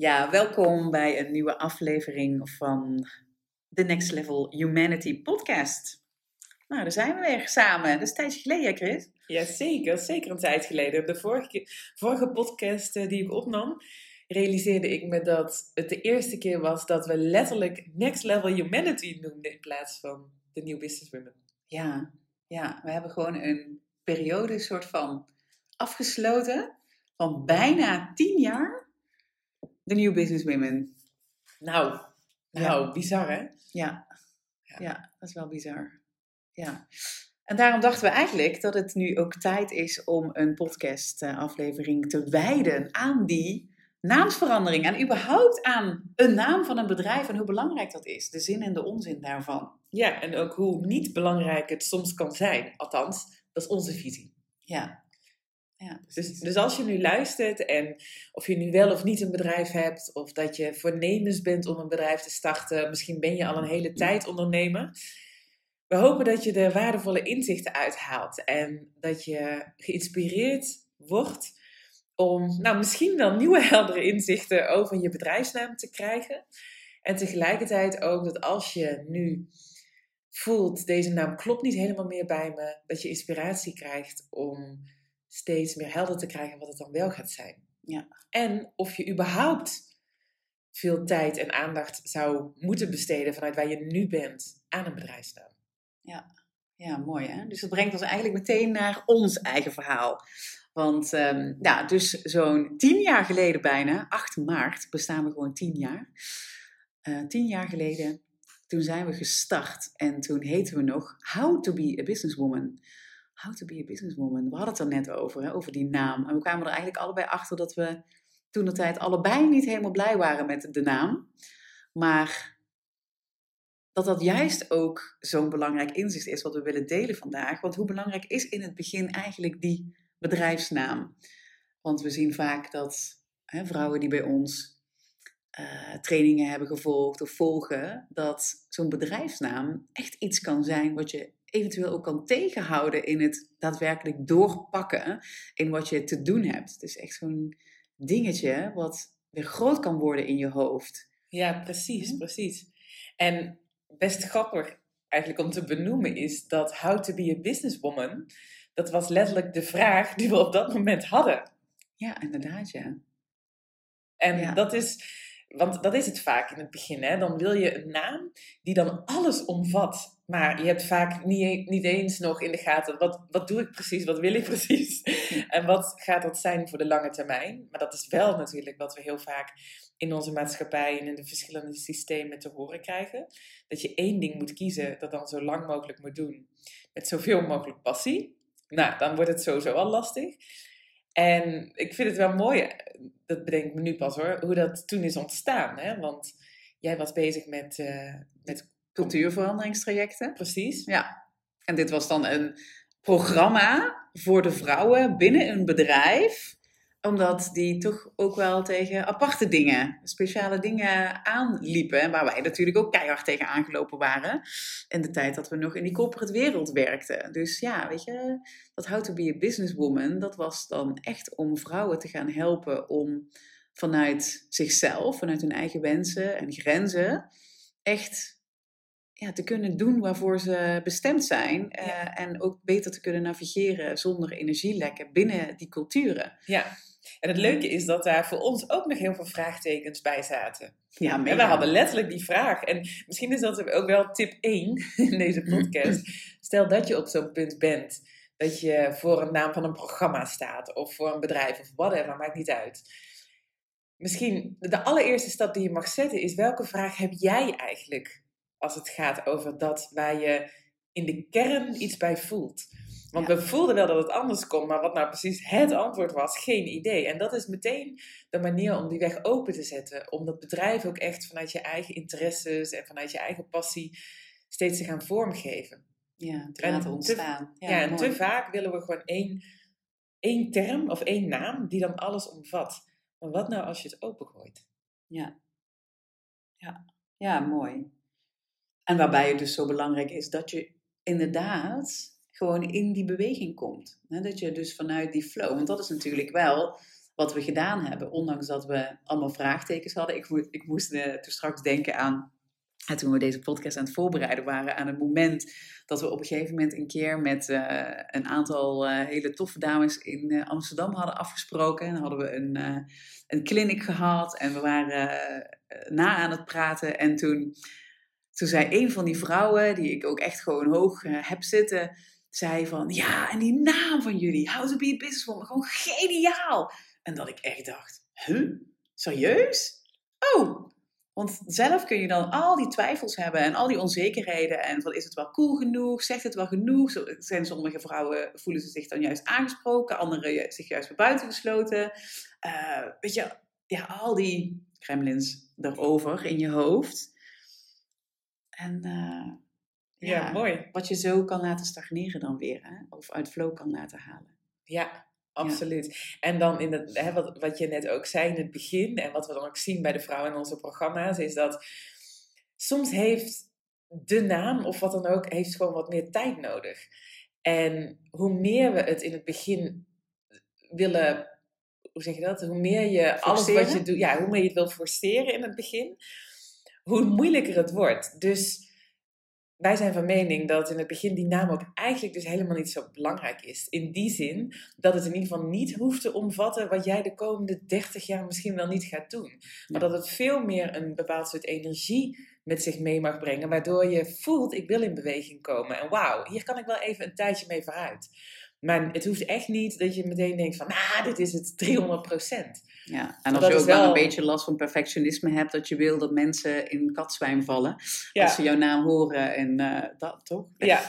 Ja, welkom bij een nieuwe aflevering van de Next Level Humanity podcast. Nou, daar zijn we weer samen. Dat is een tijdje geleden, Chris. Ja, zeker. Zeker een tijd geleden. De vorige, vorige podcast eh, die ik opnam, realiseerde ik me dat het de eerste keer was dat we letterlijk Next Level Humanity noemden in plaats van de New Business Women. Ja, ja, we hebben gewoon een periode soort van afgesloten van bijna tien jaar de New Business Women. Nou, nou, bizar hè? Ja. ja, dat is wel bizar. Ja. En daarom dachten we eigenlijk dat het nu ook tijd is om een podcast-aflevering te wijden aan die naamsverandering. En überhaupt aan een naam van een bedrijf en hoe belangrijk dat is. De zin en de onzin daarvan. Ja, en ook hoe niet belangrijk het soms kan zijn. Althans, dat is onze visie. Ja. Ja dus, dus als je nu luistert en of je nu wel of niet een bedrijf hebt, of dat je voornemens bent om een bedrijf te starten, misschien ben je al een hele tijd ondernemer. We hopen dat je er waardevolle inzichten uithaalt en dat je geïnspireerd wordt om nou, misschien wel nieuwe heldere inzichten over je bedrijfsnaam te krijgen. En tegelijkertijd ook dat als je nu voelt, deze naam klopt niet helemaal meer bij me, dat je inspiratie krijgt om steeds meer helder te krijgen wat het dan wel gaat zijn. Ja. En of je überhaupt veel tijd en aandacht zou moeten besteden vanuit waar je nu bent aan een bedrijfsnaam. Ja, ja mooi hè. Dus dat brengt ons eigenlijk meteen naar ons eigen verhaal. Want um, ja, dus zo'n tien jaar geleden bijna, 8 maart, bestaan we gewoon tien jaar. Uh, tien jaar geleden toen zijn we gestart en toen heten we nog How to be a Businesswoman. How to be a Businesswoman. We hadden het er net over, hè, over die naam. En we kwamen er eigenlijk allebei achter dat we toen de tijd allebei niet helemaal blij waren met de naam. Maar dat dat juist ook zo'n belangrijk inzicht is wat we willen delen vandaag. Want hoe belangrijk is in het begin eigenlijk die bedrijfsnaam? Want we zien vaak dat hè, vrouwen die bij ons uh, trainingen hebben gevolgd of volgen, dat zo'n bedrijfsnaam echt iets kan zijn wat je eventueel ook kan tegenhouden in het daadwerkelijk doorpakken in wat je te doen hebt. Het is echt zo'n dingetje wat weer groot kan worden in je hoofd. Ja, precies, precies. En best grappig eigenlijk om te benoemen is dat how to be a businesswoman, dat was letterlijk de vraag die we op dat moment hadden. Ja, inderdaad, ja. En dat is, want dat is het vaak in het begin. Hè? Dan wil je een naam die dan alles omvat. Maar je hebt vaak niet, niet eens nog in de gaten. Wat, wat doe ik precies? Wat wil ik precies? En wat gaat dat zijn voor de lange termijn? Maar dat is wel natuurlijk wat we heel vaak in onze maatschappij en in de verschillende systemen te horen krijgen. Dat je één ding moet kiezen, dat dan zo lang mogelijk moet doen. Met zoveel mogelijk passie. Nou, dan wordt het sowieso al lastig. En ik vind het wel mooi, dat bedenk ik me nu pas hoor, hoe dat toen is ontstaan. Hè? Want jij was bezig met, uh, met cultuurveranderingstrajecten. Precies. Ja. En dit was dan een programma voor de vrouwen binnen een bedrijf omdat die toch ook wel tegen aparte dingen, speciale dingen aanliepen. Waar wij natuurlijk ook keihard tegen aangelopen waren. In de tijd dat we nog in die corporate wereld werkten. Dus ja, weet je, dat How to be a Businesswoman, dat was dan echt om vrouwen te gaan helpen om vanuit zichzelf, vanuit hun eigen wensen en grenzen, echt ja, te kunnen doen waarvoor ze bestemd zijn. Uh, en ook beter te kunnen navigeren zonder energielekken binnen die culturen. Ja. En het leuke is dat daar voor ons ook nog heel veel vraagtekens bij zaten. Ja, en we hadden letterlijk die vraag. En misschien is dat ook wel tip 1 in deze podcast. Stel dat je op zo'n punt bent dat je voor een naam van een programma staat of voor een bedrijf of whatever, maakt niet uit. Misschien de allereerste stap die je mag zetten is welke vraag heb jij eigenlijk als het gaat over dat waar je in de kern iets bij voelt. Want we voelden wel dat het anders kon, maar wat nou precies het antwoord was, geen idee. En dat is meteen de manier om die weg open te zetten. Om dat bedrijf ook echt vanuit je eigen interesses en vanuit je eigen passie steeds te gaan vormgeven. Ja, te laten ontstaan. ja, ja en te vaak willen we gewoon één, één term of één naam die dan alles omvat. Maar wat nou als je het opengooit? Ja. Ja, ja mooi. En waarbij het dus zo belangrijk is dat je inderdaad gewoon in die beweging komt. Dat je dus vanuit die flow, want dat is natuurlijk wel wat we gedaan hebben. Ondanks dat we allemaal vraagtekens hadden. Ik, mo ik moest uh, toen straks denken aan en toen we deze podcast aan het voorbereiden waren, aan het moment dat we op een gegeven moment een keer met uh, een aantal uh, hele toffe dames in Amsterdam hadden afgesproken. En hadden we een, een clinic gehad en we waren na aan het praten. En toen, toen zei een van die vrouwen, die ik ook echt gewoon hoog heb zitten, zei van, ja, en die naam van jullie, How to be a Businesswoman, gewoon geniaal. En dat ik echt dacht, huh? Serieus? Oh, want zelf kun je dan al die twijfels hebben en al die onzekerheden. En van is het wel cool genoeg? Zegt het wel genoeg? Zijn sommige vrouwen voelen ze zich dan juist aangesproken, anderen zich juist buitengesloten. Uh, weet je, ja, al die gremlins erover in je hoofd. En uh, ja, ja, mooi. Wat je zo kan laten stagneren dan weer, hè? of uit flow kan laten halen. Ja, Absoluut. En dan in het, hè, wat, wat je net ook zei in het begin, en wat we dan ook zien bij de vrouwen in onze programma's, is dat soms heeft de naam of wat dan ook, heeft gewoon wat meer tijd nodig. En hoe meer we het in het begin willen, hoe zeg je dat? Hoe meer je alles wat je doet, ja, hoe meer je het wilt forceren in het begin, hoe moeilijker het wordt. Dus wij zijn van mening dat in het begin die naam ook eigenlijk dus helemaal niet zo belangrijk is. In die zin dat het in ieder geval niet hoeft te omvatten wat jij de komende 30 jaar misschien wel niet gaat doen. Maar dat het veel meer een bepaald soort energie met zich mee mag brengen, waardoor je voelt, ik wil in beweging komen. En wauw, hier kan ik wel even een tijdje mee vooruit. Maar het hoeft echt niet dat je meteen denkt van, ah, dit is het 300 procent. Ja, en als je ook wel een beetje last van perfectionisme hebt, dat je wil dat mensen in katzwijn vallen. Als ze jouw naam horen en uh, dat, toch? Ja.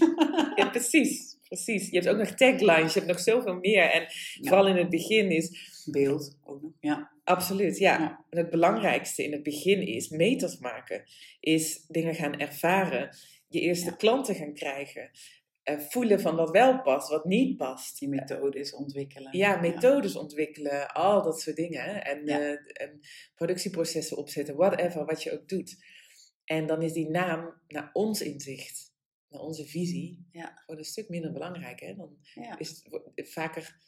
ja, precies. Precies. Je hebt ook nog taglines, je hebt nog zoveel meer. En vooral in het begin is... Beeld ook nog, ja. Absoluut, ja. ja. En het belangrijkste in het begin is meters maken. Is dingen gaan ervaren. Je eerste klanten gaan krijgen. Eh, voelen van wat wel past, wat niet past. Die methodes ontwikkelen. Ja, methodes ontwikkelen, al dat soort dingen. En, eh, en, productieprocessen opzetten, whatever, wat je ook doet. En dan is die naam naar ons inzicht, naar onze visie, ja. gewoon een stuk minder belangrijk. Hè? Dan is het vaker,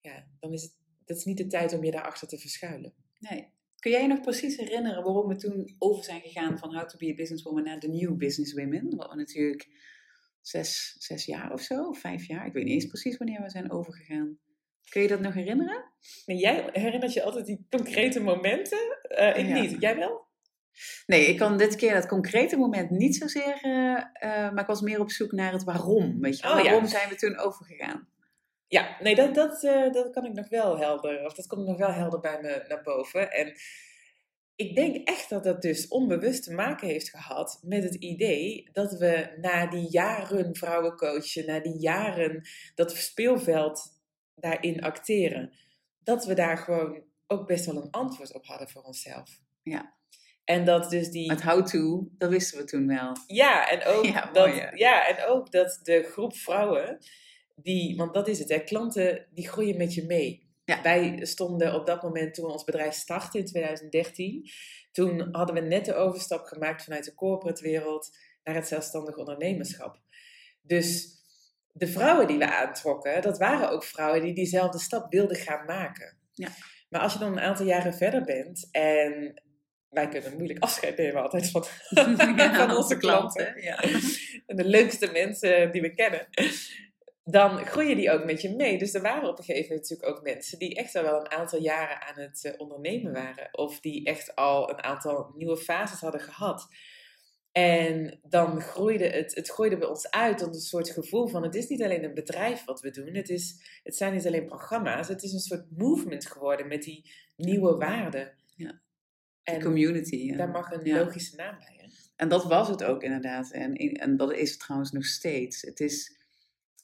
ja, dan is het, dat is niet de tijd om je daarachter te verschuilen. Nee. Kun jij je nog precies herinneren waarom we toen over zijn gegaan van How to be a Businesswoman naar The New Business Women? Wat we natuurlijk zes, zes jaar of zo, of vijf jaar. Ik weet niet eens precies wanneer we zijn overgegaan. Kun je dat nog herinneren? jij herinnert je altijd die concrete momenten? Uh, ik niet. Jij wel? Nee, ik kan dit keer dat concrete moment niet zozeer, uh, maar ik was meer op zoek naar het waarom. Weet je, oh, waarom zijn we toen overgegaan? Ja, nee, dat, dat, dat kan ik nog wel helder, of dat komt nog wel helder bij me naar boven. En ik denk echt dat dat dus onbewust te maken heeft gehad met het idee dat we na die jaren vrouwencoachen, na die jaren dat speelveld daarin acteren, dat we daar gewoon ook best wel een antwoord op hadden voor onszelf. Ja. En dat dus die... Het how-to, dat wisten we toen wel. Ja, en ook, ja, dat, ja, en ook dat de groep vrouwen, die, want dat is het, hè, klanten die groeien met je mee. Ja. Wij stonden op dat moment, toen we ons bedrijf startten in 2013, toen hadden we net de overstap gemaakt vanuit de corporate wereld naar het zelfstandig ondernemerschap. Dus de vrouwen die we aantrokken, dat waren ook vrouwen die diezelfde stap wilden gaan maken. Ja. Maar als je dan een aantal jaren verder bent en wij kunnen moeilijk afscheid nemen altijd van, van onze klanten. Ja. En de leukste mensen die we kennen dan groeien die ook met je mee. Dus er waren op een gegeven moment natuurlijk ook mensen die echt al wel een aantal jaren aan het uh, ondernemen waren. Of die echt al een aantal nieuwe fases hadden gehad. En dan groeide het, het groeide bij ons uit tot een soort gevoel van: het is niet alleen een bedrijf wat we doen, het, is, het zijn niet alleen programma's, het is een soort movement geworden met die nieuwe waarden. Ja. En community. Ja. Daar mag een logische naam bij. Hè? En dat was het ook inderdaad. En, en dat is het trouwens nog steeds. Het is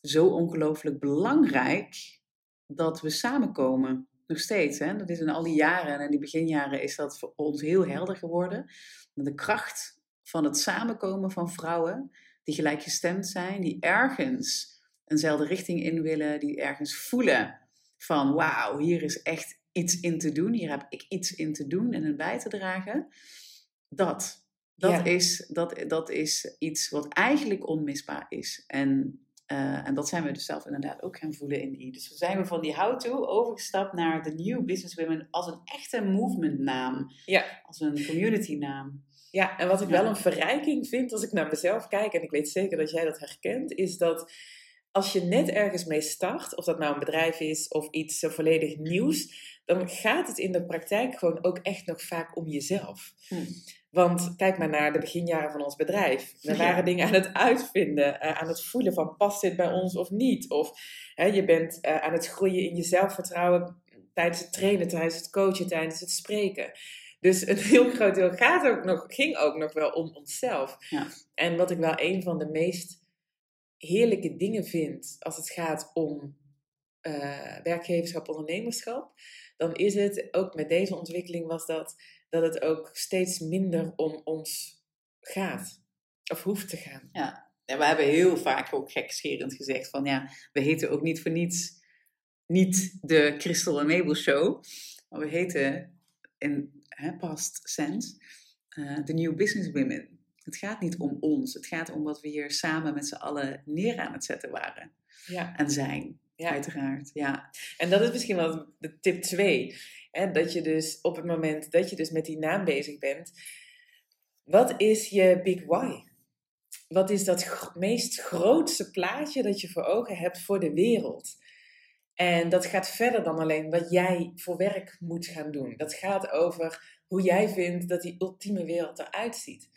zo ongelooflijk belangrijk dat we samenkomen. Nog steeds, hè? dat is in al die jaren en in die beginjaren is dat voor ons heel helder geworden. De kracht van het samenkomen van vrouwen die gelijkgestemd zijn, die ergens eenzelfde richting in willen, die ergens voelen van wauw, hier is echt iets in te doen, hier heb ik iets in te doen en in bij te dragen. Dat, dat, is, dat, dat is iets wat eigenlijk onmisbaar is. En Eh, en dat zijn we dus zelf inderdaad ook gaan voelen in I. Dus we zijn we van die how-to overgestapt naar de New Business Women als een echte movement naam. Ja. Als een community naam. Ja, en wat ik wel een verrijking vind als ik naar mezelf kijk, en ik weet zeker dat jij dat herkent, is dat als je net ergens mee start, of dat nou een bedrijf is of iets volledig nieuws, dan gaat het in de praktijk gewoon ook echt nog vaak om jezelf. Hm. Want kijk maar naar de beginjaren van ons bedrijf. We waren dingen aan het uitvinden, uh, aan het voelen van past dit bij ons of niet. Of hè, je bent uh, aan het groeien in je zelfvertrouwen tijdens het trainen, tijdens het coachen, tijdens het spreken. Dus een heel groot deel gaat ook nog, ging ook nog wel om onszelf. Ja. En wat ik wel een van de meest heerlijke dingen vind als het gaat om uh, werkgeverschap, ondernemerschap, dan is het ook met deze ontwikkeling was dat dat het ook steeds minder om ons gaat. Of hoeft te gaan. Ja, en we hebben heel vaak ook gekscherend gezegd van ja, we heten ook niet voor niets niet de Crystal en Mabel Show, maar we heten in hè, past sense uh, de New Business Women. Het gaat niet om ons, het gaat om wat we hier samen met z'n allen neer aan het zetten waren ja. en zijn. Ja. Uiteraard, ja. En dat is misschien wel de tip 2. Dat je dus op het moment dat je dus met die naam bezig bent, wat is je big why? Wat is dat meest grootste plaatje dat je voor ogen hebt voor de wereld? En dat gaat verder dan alleen wat jij voor werk moet gaan doen. Dat gaat over hoe jij vindt dat die ultieme wereld eruit ziet.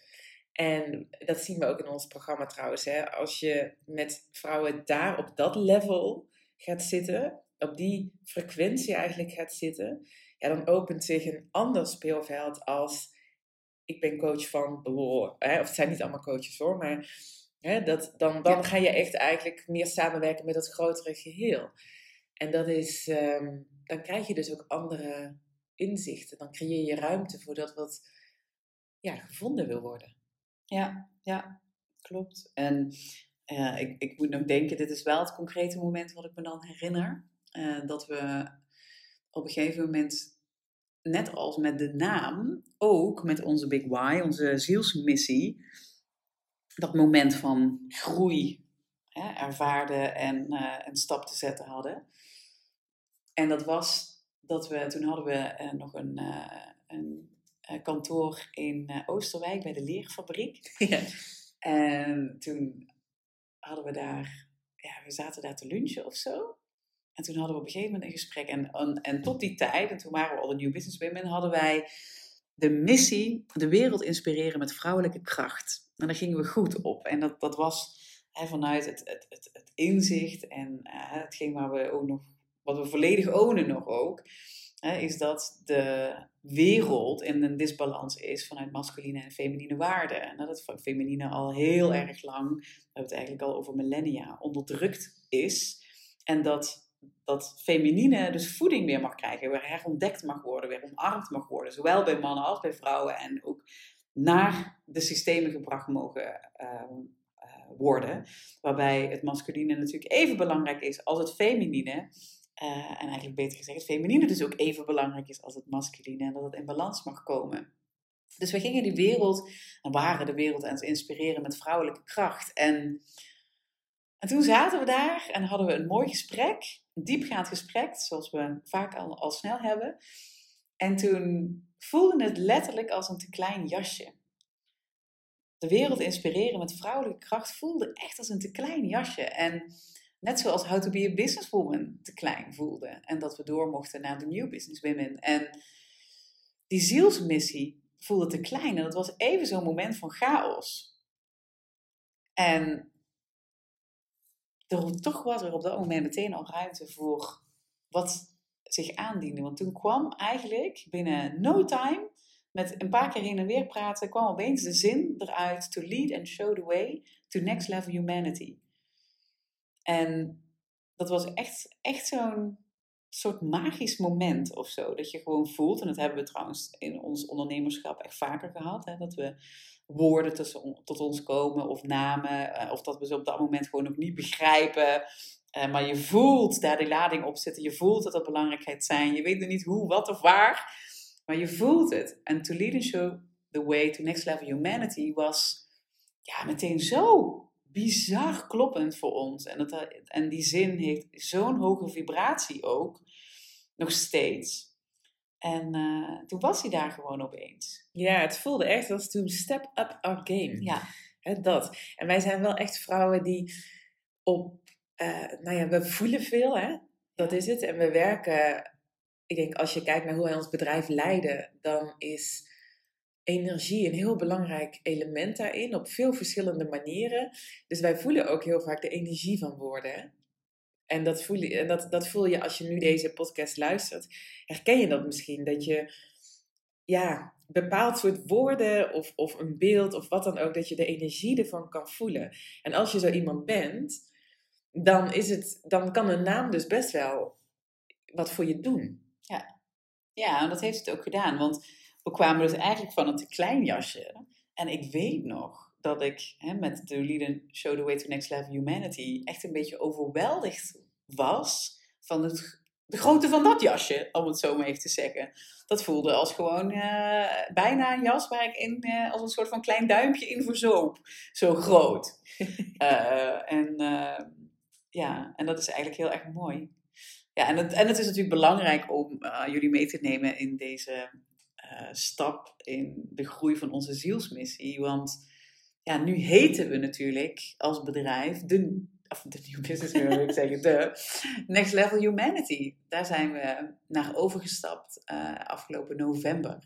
En dat zien we ook in ons programma trouwens. Hè? Als je met vrouwen daar op dat level gaat zitten, op die frequentie eigenlijk gaat zitten, ja, dan opent zich een ander speelveld als ik ben coach van, hè, of het zijn niet allemaal coaches hoor, maar hè, dat, dan, dan ga je echt eigenlijk meer samenwerken met dat grotere geheel. En dat is, ehm, dan krijg je dus ook andere inzichten. Dan creëer je ruimte voor dat wat ja, gevonden wil worden. Ja, ja, klopt. En uh, ik, ik moet nog denken, dit is wel het concrete moment wat ik me dan herinner. Uh, dat we op een gegeven moment, net als met de naam, ook met onze Big Why, onze zielsmissie, dat moment van groei hè, ervaarden en uh, een stap te zetten hadden. En dat was dat we, toen hadden we nog een, een kantoor in Oosterwijk bij de leerfabriek. Ja. En toen hadden we daar, ja, we zaten daar te lunchen of zo. En toen hadden we op een gegeven moment een gesprek. En, en, en tot die tijd, en toen waren we al de New Business Women, hadden wij de missie de wereld inspireren met vrouwelijke kracht. En daar gingen we goed op. En dat, dat was hè, vanuit het, het, het, het, inzicht en uh, hetgeen waar we ook nog, wat we volledig ownen nog ook, hè, is dat de wereld in een disbalans is vanuit masculine en feminine waarden. En dat het feminine al heel erg lang, hebben het eigenlijk al over millennia, onderdrukt is. En dat dat feminine dus voeding weer mag krijgen, weer herontdekt mag worden, weer omarmd mag worden. Zowel bij mannen als bij vrouwen en ook naar de systemen gebracht mogen uh, uh, worden. Waarbij het masculine natuurlijk even belangrijk is als het feminine. Uh, en eigenlijk beter gezegd, het feminine dus ook even belangrijk is als het masculine. En dat het in balans mag komen. Dus we gingen die wereld, en waren de wereld aan het inspireren met vrouwelijke kracht. En, en toen zaten we daar en hadden we een mooi gesprek een diepgaand gesprek, zoals we vaak al, al snel hebben. En toen voelde het letterlijk als een te klein jasje. De wereld inspireren met vrouwelijke kracht voelde echt als een te klein jasje. En net zoals How to be a Businesswoman te klein voelde. En dat we door mochten naar de New Business Women. En die zielsmissie voelde te klein. En dat was even zo'n moment van chaos. En er, toch was er op dat moment meteen al ruimte voor wat zich aandiende. Want toen kwam eigenlijk binnen no time, met een paar keer heen en weer praten, kwam opeens de zin eruit: to lead and show the way to next level humanity. En dat was echt, echt zo'n soort magisch moment of zo. Dat je gewoon voelt, en dat hebben we trouwens in ons ondernemerschap echt vaker gehad, hè, dat we woorden tot ons komen of namen, uh, of dat we ze op dat moment gewoon nog niet begrijpen. Uh, maar je voelt daar die lading op zitten, je voelt dat er belangrijkheid zijn. Je weet er niet hoe, wat of waar, maar je voelt het. En To Lead and Show the Way to Next Level Humanity was ja, meteen zo bizar kloppend voor ons. En, dat, en die zin heeft zo'n hoge vibratie ook, nog steeds. En uh, toen was hij daar gewoon opeens. Ja, het voelde echt als to step up our game. Ja. He, dat. En wij zijn wel echt vrouwen die op, uh, nou ja, we voelen veel, hè. Dat is het. En we werken, ik denk als je kijkt naar hoe wij ons bedrijf leiden, dan is energie een heel belangrijk element daarin, op veel verschillende manieren. Dus wij voelen ook heel vaak de energie van woorden. En dat voel, je, dat, dat voel je als je nu deze podcast luistert. Herken je dat misschien? Dat je ja, bepaald soort woorden of, of een beeld of wat dan ook, dat je de energie ervan kan voelen. En als je zo iemand bent, dan, is het, dan kan een naam dus best wel wat voor je doen. Ja, ja en dat heeft het ook gedaan. Want we kwamen dus eigenlijk van het klein jasje. En ik weet nog dat ik hè, met de Lead Show The Way to Next Level Humanity echt een beetje overweldigd was van het, de grootte van dat jasje, om het zo maar even te zeggen. Dat voelde als gewoon uh, bijna een jas waar ik in, uh, als een soort van klein duimpje in verzoop. Zo groot. uh, en ja, en dat is eigenlijk heel erg mooi. Ja, en het, en het is natuurlijk belangrijk om jullie mee te nemen in deze stap in de groei van onze zielsmissie. Want ja, nu heten we natuurlijk als bedrijf de, of de New Business wil ik zeggen, de Next Level Humanity. Daar zijn we naar overgestapt uh, afgelopen november.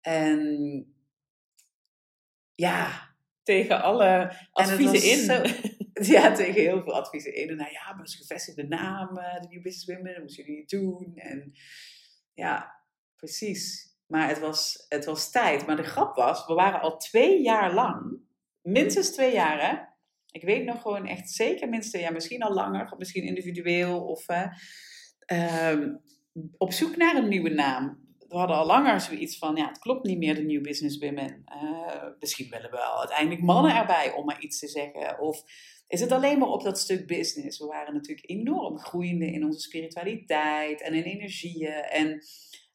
En ja. Tegen alle adviezen in. Zo, ja, tegen heel veel adviezen in. En nou ja, maar is gevestigde naam, de New Business Women, dat moeten jullie niet doen. En ja, precies. Maar het was, het was tijd. Maar de grap was, we waren al twee jaar lang, minstens twee jaar hè. Ik weet nog gewoon echt zeker minstens twee jaar, misschien al langer, misschien individueel of uh, op zoek naar een nieuwe naam. We hadden al langer zoiets van, ja, het klopt niet meer, de New Business Women. Uh, misschien willen we wel uiteindelijk mannen erbij, om maar iets te zeggen. Of is het alleen maar op dat stuk business? We waren natuurlijk enorm groeiende in onze spiritualiteit en in energieën. En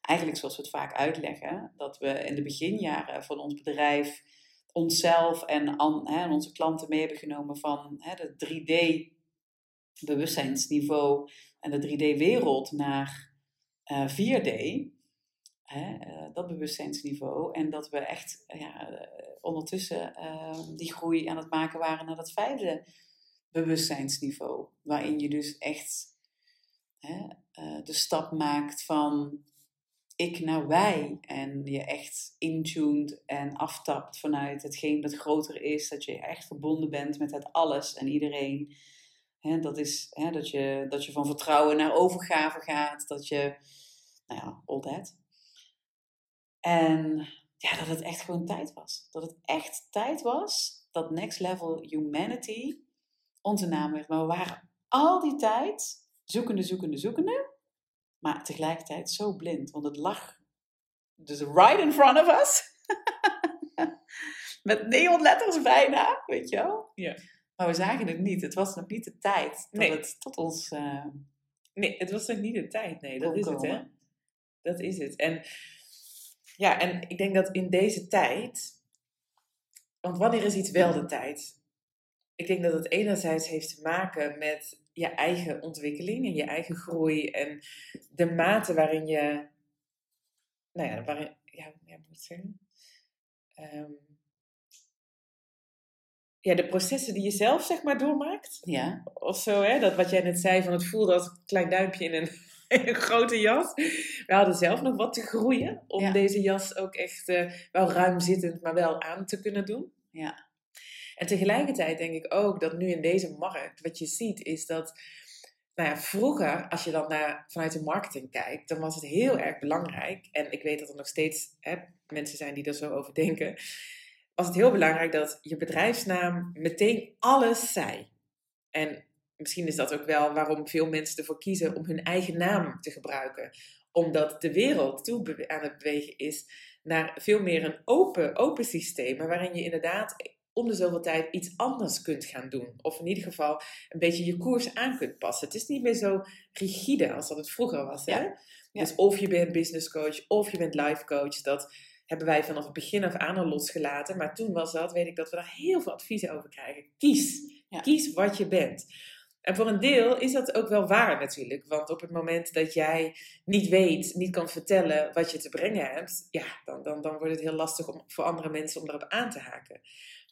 eigenlijk zoals we het vaak uitleggen, dat we in de beginjaren van ons bedrijf onszelf en, hè, onze klanten mee hebben genomen van hè, de 3D-bewustzijnsniveau en de 3D-wereld naar uh, eh, 4D. Hè, uh, dat bewustzijnsniveau. En dat we echt ja, ondertussen uh, die groei aan het maken waren naar dat vijfde bewustzijnsniveau. Waarin je dus echt de stap maakt van ik naar wij. En je echt intuned en aftapt vanuit hetgeen dat groter is. Dat je echt verbonden bent met het alles en iedereen. dat is dat, je, dat je van vertrouwen naar overgave gaat. Dat je, nou ja, all that. En ja, dat het echt gewoon tijd was. Dat het echt tijd was dat Next Level Humanity onze naam werd. Maar we waren al die tijd zoekende, zoekende, zoekende. Maar tegelijkertijd zo blind, want het lag dus right in front of us. Met neonletters bijna, weet je wel. Ja. Maar we zagen het niet. Het was nog niet de tijd dat het tot ons... Uh, nee, het was nog niet de tijd. Nee, dat is het, hè. Dat is het. En ja, en ik denk dat in deze tijd... Want wanneer is iets wel de tijd? Ik denk dat het enerzijds heeft te maken met je eigen ontwikkeling en je eigen groei en de mate waarin je, nou ja, waarin, ja, ja moet ik zeggen? Um, ja, de processen die je zelf zeg maar doormaakt. Ja. Of zo, hè? Dat wat jij net zei, van het voelde als klein duimpje in een, een, grote jas. We hadden zelf nog wat te groeien om deze jas ook echt uh, wel ruim zittend, maar wel aan te kunnen doen. Ja. En tegelijkertijd denk ik ook dat nu in deze markt, wat je ziet, is dat. Nou ja, vroeger, als je dan naar, vanuit de marketing kijkt, dan was het heel erg belangrijk. En ik weet dat er nog steeds hè, mensen zijn die er zo over denken. Was het heel belangrijk dat je bedrijfsnaam meteen alles zei. En misschien is dat ook wel waarom veel mensen ervoor kiezen om hun eigen naam te gebruiken. Omdat de wereld toe aan het bewegen is naar veel meer een open, open systeem. Waarin je inderdaad om de zoveel tijd iets anders kunt gaan doen. Of in ieder geval een beetje je koers aan kunt passen. Het is niet meer zo rigide als dat het vroeger was. Hè? Dus of je bent business coach of je bent life coach. Dat hebben wij vanaf het begin af aan al losgelaten. Maar toen was dat, weet ik, dat we daar heel veel adviezen over krijgen. Kies. Kies wat je bent. En voor een deel is dat ook wel waar natuurlijk. Want op het moment dat jij niet weet, niet kan vertellen wat je te brengen hebt, ja, dan, dan, dan wordt het heel lastig om, voor andere mensen om erop aan te haken.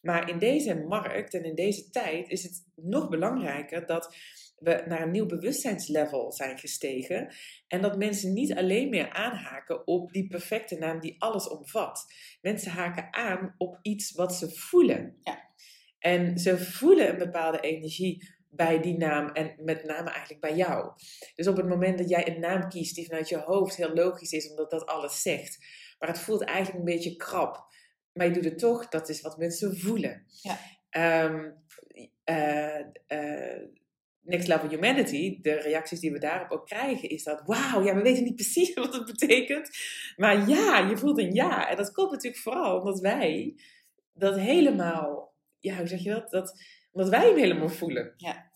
Maar in deze markt en in deze tijd is het nog belangrijker dat we naar een nieuw bewustzijnslevel zijn gestegen. En dat mensen niet alleen meer aanhaken op die perfecte naam die alles omvat. Mensen haken aan op iets wat ze voelen. Ja. En ze voelen een bepaalde energie bij die naam en met name eigenlijk bij jou. Dus op het moment dat jij een naam kiest die vanuit je hoofd heel logisch is, omdat dat alles zegt, maar het voelt eigenlijk een beetje krap, maar je doet het toch, dat is wat mensen voelen. Ja. Eh, eh, Next Level Humanity, de reacties die we daarop ook krijgen, is dat wauw, ja, we weten niet precies wat het betekent, maar ja, je voelt een ja. En dat komt natuurlijk vooral omdat wij dat helemaal, ja, hoe zeg je dat? dat omdat wij hem helemaal voelen. Ja.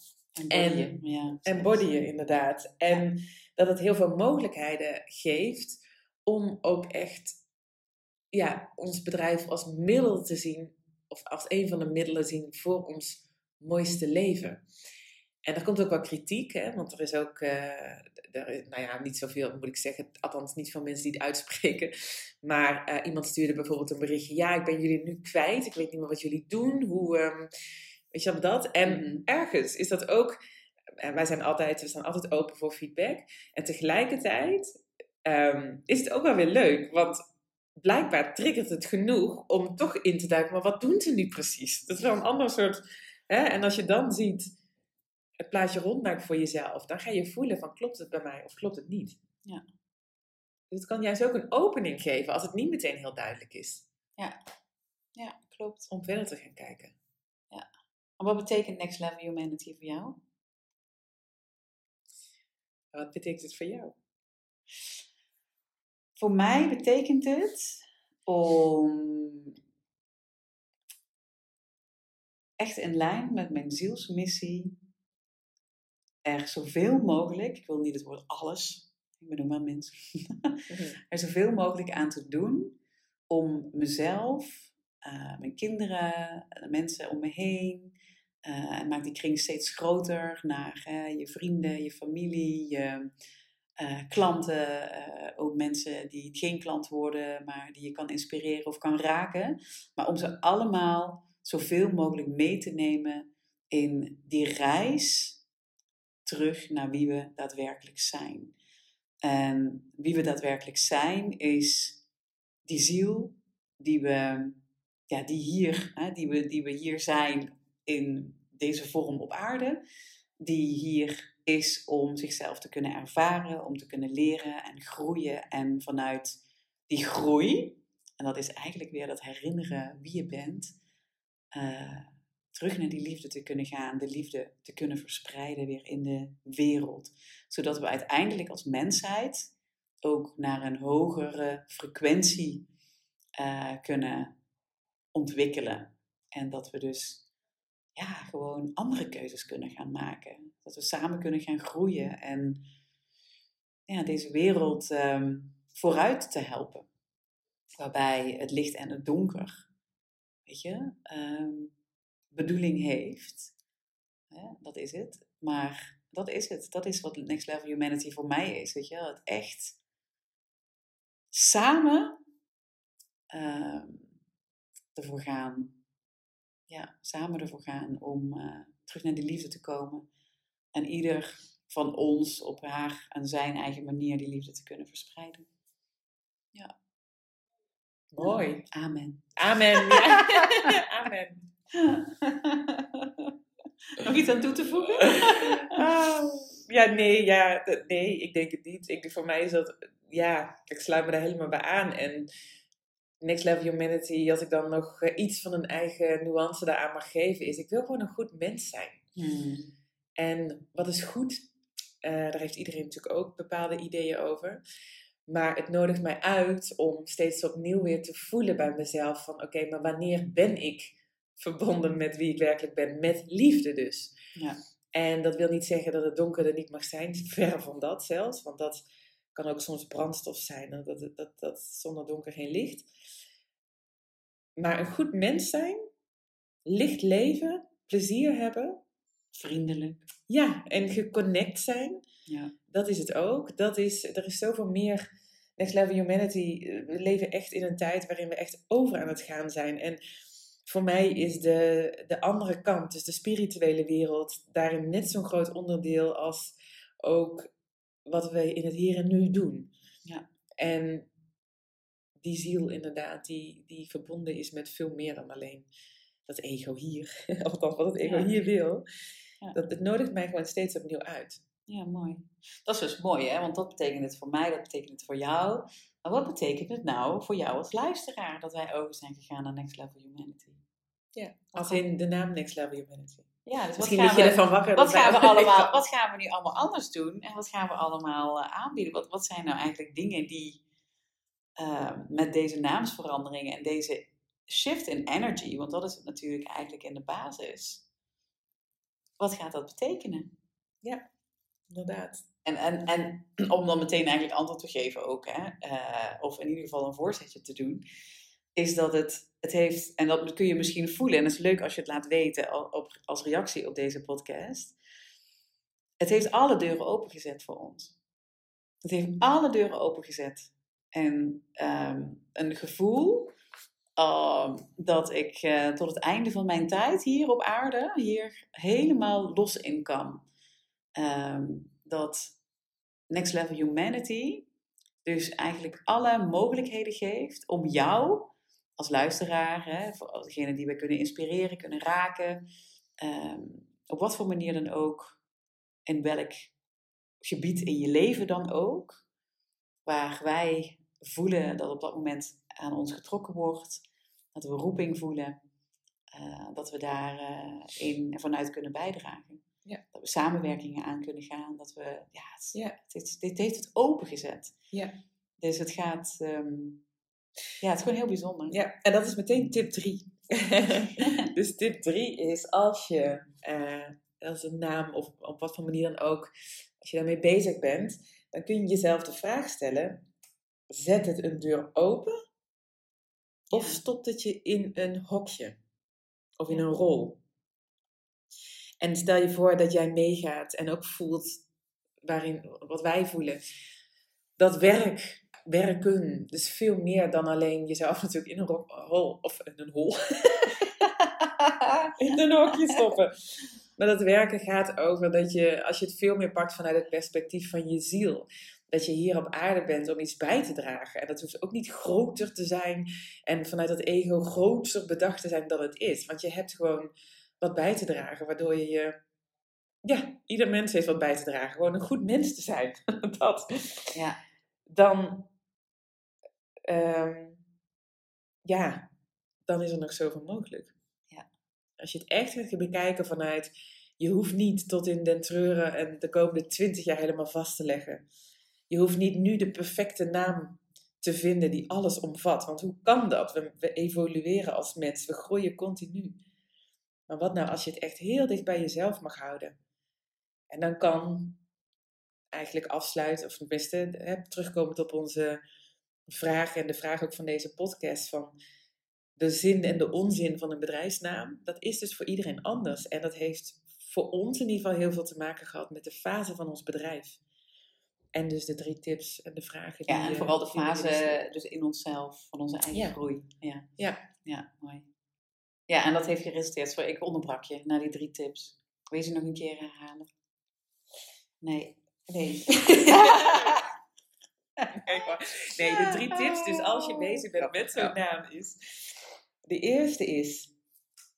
En bodyen. En, bodyen, inderdaad. En dat het heel veel mogelijkheden geeft om ook echt ja, ons bedrijf als middel te zien, of als een van de middelen zien voor ons mooiste leven. En er komt ook wel kritiek, hè, want er is ook, uh, er is, nou ja, niet zoveel moet ik zeggen, althans niet veel mensen die het uitspreken. Maar uh, iemand stuurde bijvoorbeeld een berichtje, ja, ik ben jullie nu kwijt, ik weet niet meer wat jullie doen, hoe, um, weet je wat dat? En mm-hmm. ergens is dat ook, en wij zijn altijd, we staan altijd open voor feedback. En tegelijkertijd um, is het ook wel weer leuk, want blijkbaar triggert het genoeg om toch in te duiken, maar wat doen ze nu precies? Dat is wel een ander soort, hè? En als je dan ziet het plaatje rondmaakt voor jezelf, dan ga je voelen van klopt het bij mij of klopt het niet. Ja. Dus het kan juist ook een opening geven als het niet meteen heel duidelijk is. Ja, ja klopt. Om verder te gaan kijken. Ja. En wat betekent Next Level Humanity voor jou? Wat betekent het voor jou? Voor mij betekent het om echt in lijn met mijn zielsmissie er zoveel mogelijk, ik wil niet het woord alles, ik ben ook maar mens, mhm. er zoveel mogelijk aan te doen om mezelf, uh, mijn kinderen, de mensen om me heen, uh, en maak die kring steeds groter naar uh, je vrienden, je familie, je klanten, ook mensen die geen klant worden, maar die je kan inspireren of kan raken. Maar om ze allemaal zoveel mogelijk mee te nemen in die reis terug naar wie we daadwerkelijk zijn. En wie we daadwerkelijk zijn is die ziel die we, ja, die hier, hè, die we, die we hier zijn in deze vorm op aarde, die hier is om zichzelf te kunnen ervaren, om te kunnen leren en groeien. En vanuit die groei, en dat is eigenlijk weer dat herinneren wie je bent, uh, terug naar die liefde te kunnen gaan, de liefde te kunnen verspreiden weer in de wereld. Zodat we uiteindelijk als mensheid ook naar een hogere frequentie uh, kunnen ontwikkelen. En dat we dus ja, gewoon andere keuzes kunnen gaan maken. Dat we samen kunnen gaan groeien en ja, deze wereld um, vooruit te helpen. Waarbij het licht en het donker, weet je, um, bedoeling heeft. dat is het. Maar dat is het. Dat is wat Next Level Humanity voor mij is. Weet je Het echt samen uh, ervoor gaan. Ja, samen ervoor gaan om uh, terug naar die liefde te komen. En ieder van ons op haar en zijn eigen manier die liefde te kunnen verspreiden. Ja. Mooi. Amen. Amen. Amen. Nog iets aan toe te voegen? Oh, ja, nee, ja, nee, ik denk het niet. Ik, voor mij is dat, ja, ik sluit me daar helemaal bij aan. En Next Level Humanity, als ik dan nog eh, iets van een eigen nuance daaraan mag geven, is ik wil gewoon een goed mens zijn. Hmm. En wat is goed? Uh, daar heeft iedereen natuurlijk ook bepaalde ideeën over. Maar het nodigt mij uit om steeds opnieuw weer te voelen bij mezelf van oké, maar wanneer ben ik verbonden met wie ik werkelijk ben, met liefde dus. Ja. En dat wil niet zeggen dat het donker er niet mag zijn, ver van dat zelfs, want dat Kan ook soms brandstof zijn, dat, dat, dat, dat zonder donker geen licht. Maar een goed mens zijn, licht leven, plezier hebben. Vriendelijk. Ja, en geconnect zijn. Ja. Dat is het ook. Dat is, er is zoveel meer Next Level Humanity. We leven echt in een tijd waarin we echt over aan het gaan zijn. En voor mij is de, de andere kant, dus de spirituele wereld, daarin net zo'n groot onderdeel als ook wat we in het hier en nu doen. Ja. En die ziel inderdaad, die, die verbonden is met veel meer dan alleen dat ego hier. Althans, wat het ego Ja. hier wil. Ja. Dat, het nodigt mij gewoon steeds opnieuw uit. Ja, mooi. Dat is dus mooi, hè? Want dat betekent het voor mij, dat betekent het voor jou. Maar wat betekent het nou voor jou als luisteraar dat wij over zijn gegaan naar Next Level Humanity? Ja. Als in de naam Next Level Humanity. Ja, dus Misschien wat gaan, je we, ervan wakker. wat, gaan we allemaal, wat gaan we nu allemaal anders doen? En wat gaan we allemaal eh, aanbieden? Wat, wat zijn nou eigenlijk dingen die eh, met deze naamsveranderingen en deze shift in energy, want dat is het natuurlijk eigenlijk in de basis. Wat gaat dat betekenen? Inderdaad. En, en, en om dan meteen eigenlijk antwoord te geven ook, hè, eh, of in ieder geval een voorzetje te doen, is dat het, het heeft, en dat kun je misschien voelen, en het is leuk als je het laat weten al- op, als reactie op deze podcast, het heeft alle deuren opengezet voor ons. Het heeft alle deuren opengezet. En ehm, een gevoel ehm, dat ik eh, tot het einde van mijn tijd hier op aarde, hier helemaal los in kan. Ehm, dat Next Level Humanity dus eigenlijk alle mogelijkheden geeft om jou als luisteraar, hè, voor degene die we kunnen inspireren, kunnen raken, ehm, op wat voor manier dan ook, in welk gebied in je leven dan ook, waar wij voelen dat op dat moment aan ons getrokken wordt, dat we roeping voelen, eh, dat we daarin in vanuit kunnen bijdragen. Ja. Dat we samenwerkingen aan kunnen gaan, dat we, ja, het, Ja. dit, dit heeft het opengezet. Ja. Dus het gaat, ehm, ja, het is gewoon heel bijzonder. Ja, en dat is meteen tip 3. dus tip 3 is als je eh, als een naam of op wat voor manier dan ook, als je daarmee bezig bent, dan kun je jezelf de vraag stellen: zet het een deur open of stopt het je in een hokje of in een rol? En stel je voor dat jij meegaat en ook voelt waarin, wat wij voelen. Dat werk, werken, dus veel meer dan alleen jezelf natuurlijk in een ro- hol of in een hol. in een hokje stoppen. Maar dat werken gaat over dat je, als je het veel meer pakt vanuit het perspectief van je ziel, dat je hier op aarde bent om iets bij te dragen. En dat hoeft ook niet groter te zijn en vanuit dat ego groter bedacht te zijn dan het is. Want je hebt gewoon wat bij te dragen, waardoor je je. Ja, ieder mens heeft wat bij te dragen. Gewoon een goed mens te zijn. dat. Ja. Dan. ehm, ja, dan is er nog zoveel mogelijk. Ja. Als je het echt gaat bekijken vanuit. Je hoeft niet tot in den treuren en de komende twintig jaar helemaal vast te leggen. Je hoeft niet nu de perfecte naam te vinden die alles omvat. Want hoe kan dat? We, we evolueren als mens, we groeien continu. Maar wat nou als je het echt heel dicht bij jezelf mag houden? En dan kan eigenlijk afsluiten, of tenminste hè, terugkomend op onze vraag en de vraag ook van deze podcast van de zin en de onzin van een bedrijfsnaam. Dat is dus voor iedereen anders. En dat heeft voor ons in ieder geval heel veel te maken gehad met de fase van ons bedrijf. En dus de drie tips en de vragen. Ja, die, en eh, vooral de fase dus in onszelf, van onze eigen Ja. groei. Ja. Ja. ja, mooi. Ja, en dat heeft geresulteerd. Sorry, ik onderbrak je na die drie tips. Wil je ze nog een keer herhalen? Nee. Nee. Nee, de drie tips. Dus als je bezig bent met zo'n naam is. De eerste is,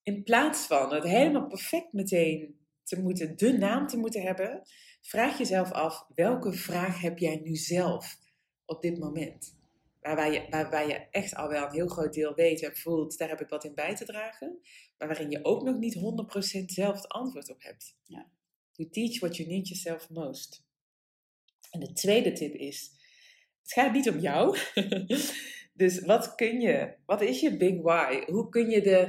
in plaats van het helemaal perfect meteen te moeten, de naam te moeten hebben, vraag jezelf af, welke vraag heb jij nu zelf op dit moment? Waarbij je, waarbij je echt al wel een heel groot deel weet en voelt, daar heb ik wat in bij te dragen. Maar waarin je ook nog niet 100% zelf het antwoord op hebt. Ja. You teach what you need yourself most. En de tweede tip is, het gaat niet om jou. dus wat kun je, wat is je big why? Hoe kun je, de,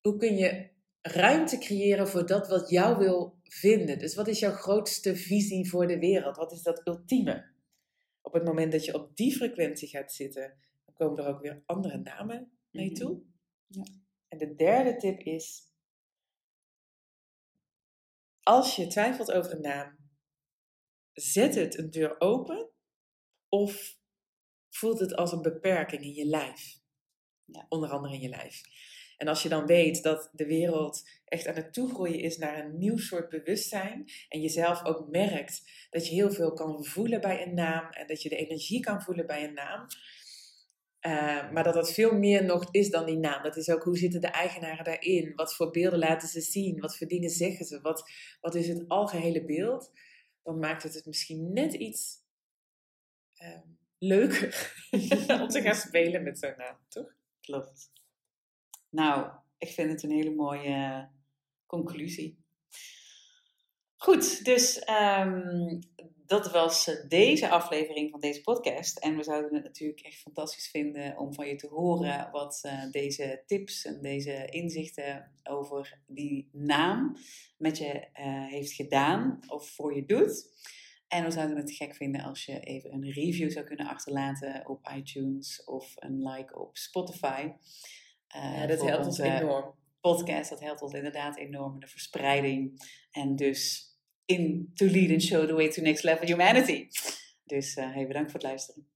hoe kun je ruimte creëren voor dat wat jou wil vinden? Dus wat is jouw grootste visie voor de wereld? Wat is dat ultieme? op het moment dat je op die frequentie gaat zitten, dan komen er ook weer andere namen mee Mhm. toe. Ja. En de derde tip is, als je twijfelt over een naam, zet het een deur open of voelt het als een beperking in je lijf. Ja. Onder andere in je lijf. En als je dan weet dat de wereld echt aan het toegroeien is naar een nieuw soort bewustzijn en jezelf ook merkt dat je heel veel kan voelen bij een naam en dat je de energie kan voelen bij een naam, eh, maar dat dat veel meer nog is dan die naam. Dat is ook hoe zitten de eigenaren daarin? Wat voor beelden laten ze zien? Wat voor dingen zeggen ze? Wat, wat is het algehele beeld? Dan maakt het het misschien net iets eh, leuker om te gaan spelen met zo'n naam, toch? Klopt. Nou, ik vind het een hele mooie conclusie. Goed, dus ehm, dat was eh, deze aflevering van deze podcast. En we zouden het natuurlijk echt fantastisch vinden om van je te horen wat eh, deze tips en deze inzichten over die naam met je eh, heeft gedaan of voor je doet. En we zouden het gek vinden als je even een review zou kunnen achterlaten op iTunes of een like op Spotify. Ja, dat helpt ons enorm. Podcast. Dat helpt ons inderdaad enorm in de verspreiding. En dus in to lead and show the way to next level humanity. Dus uh, bedankt voor het luisteren.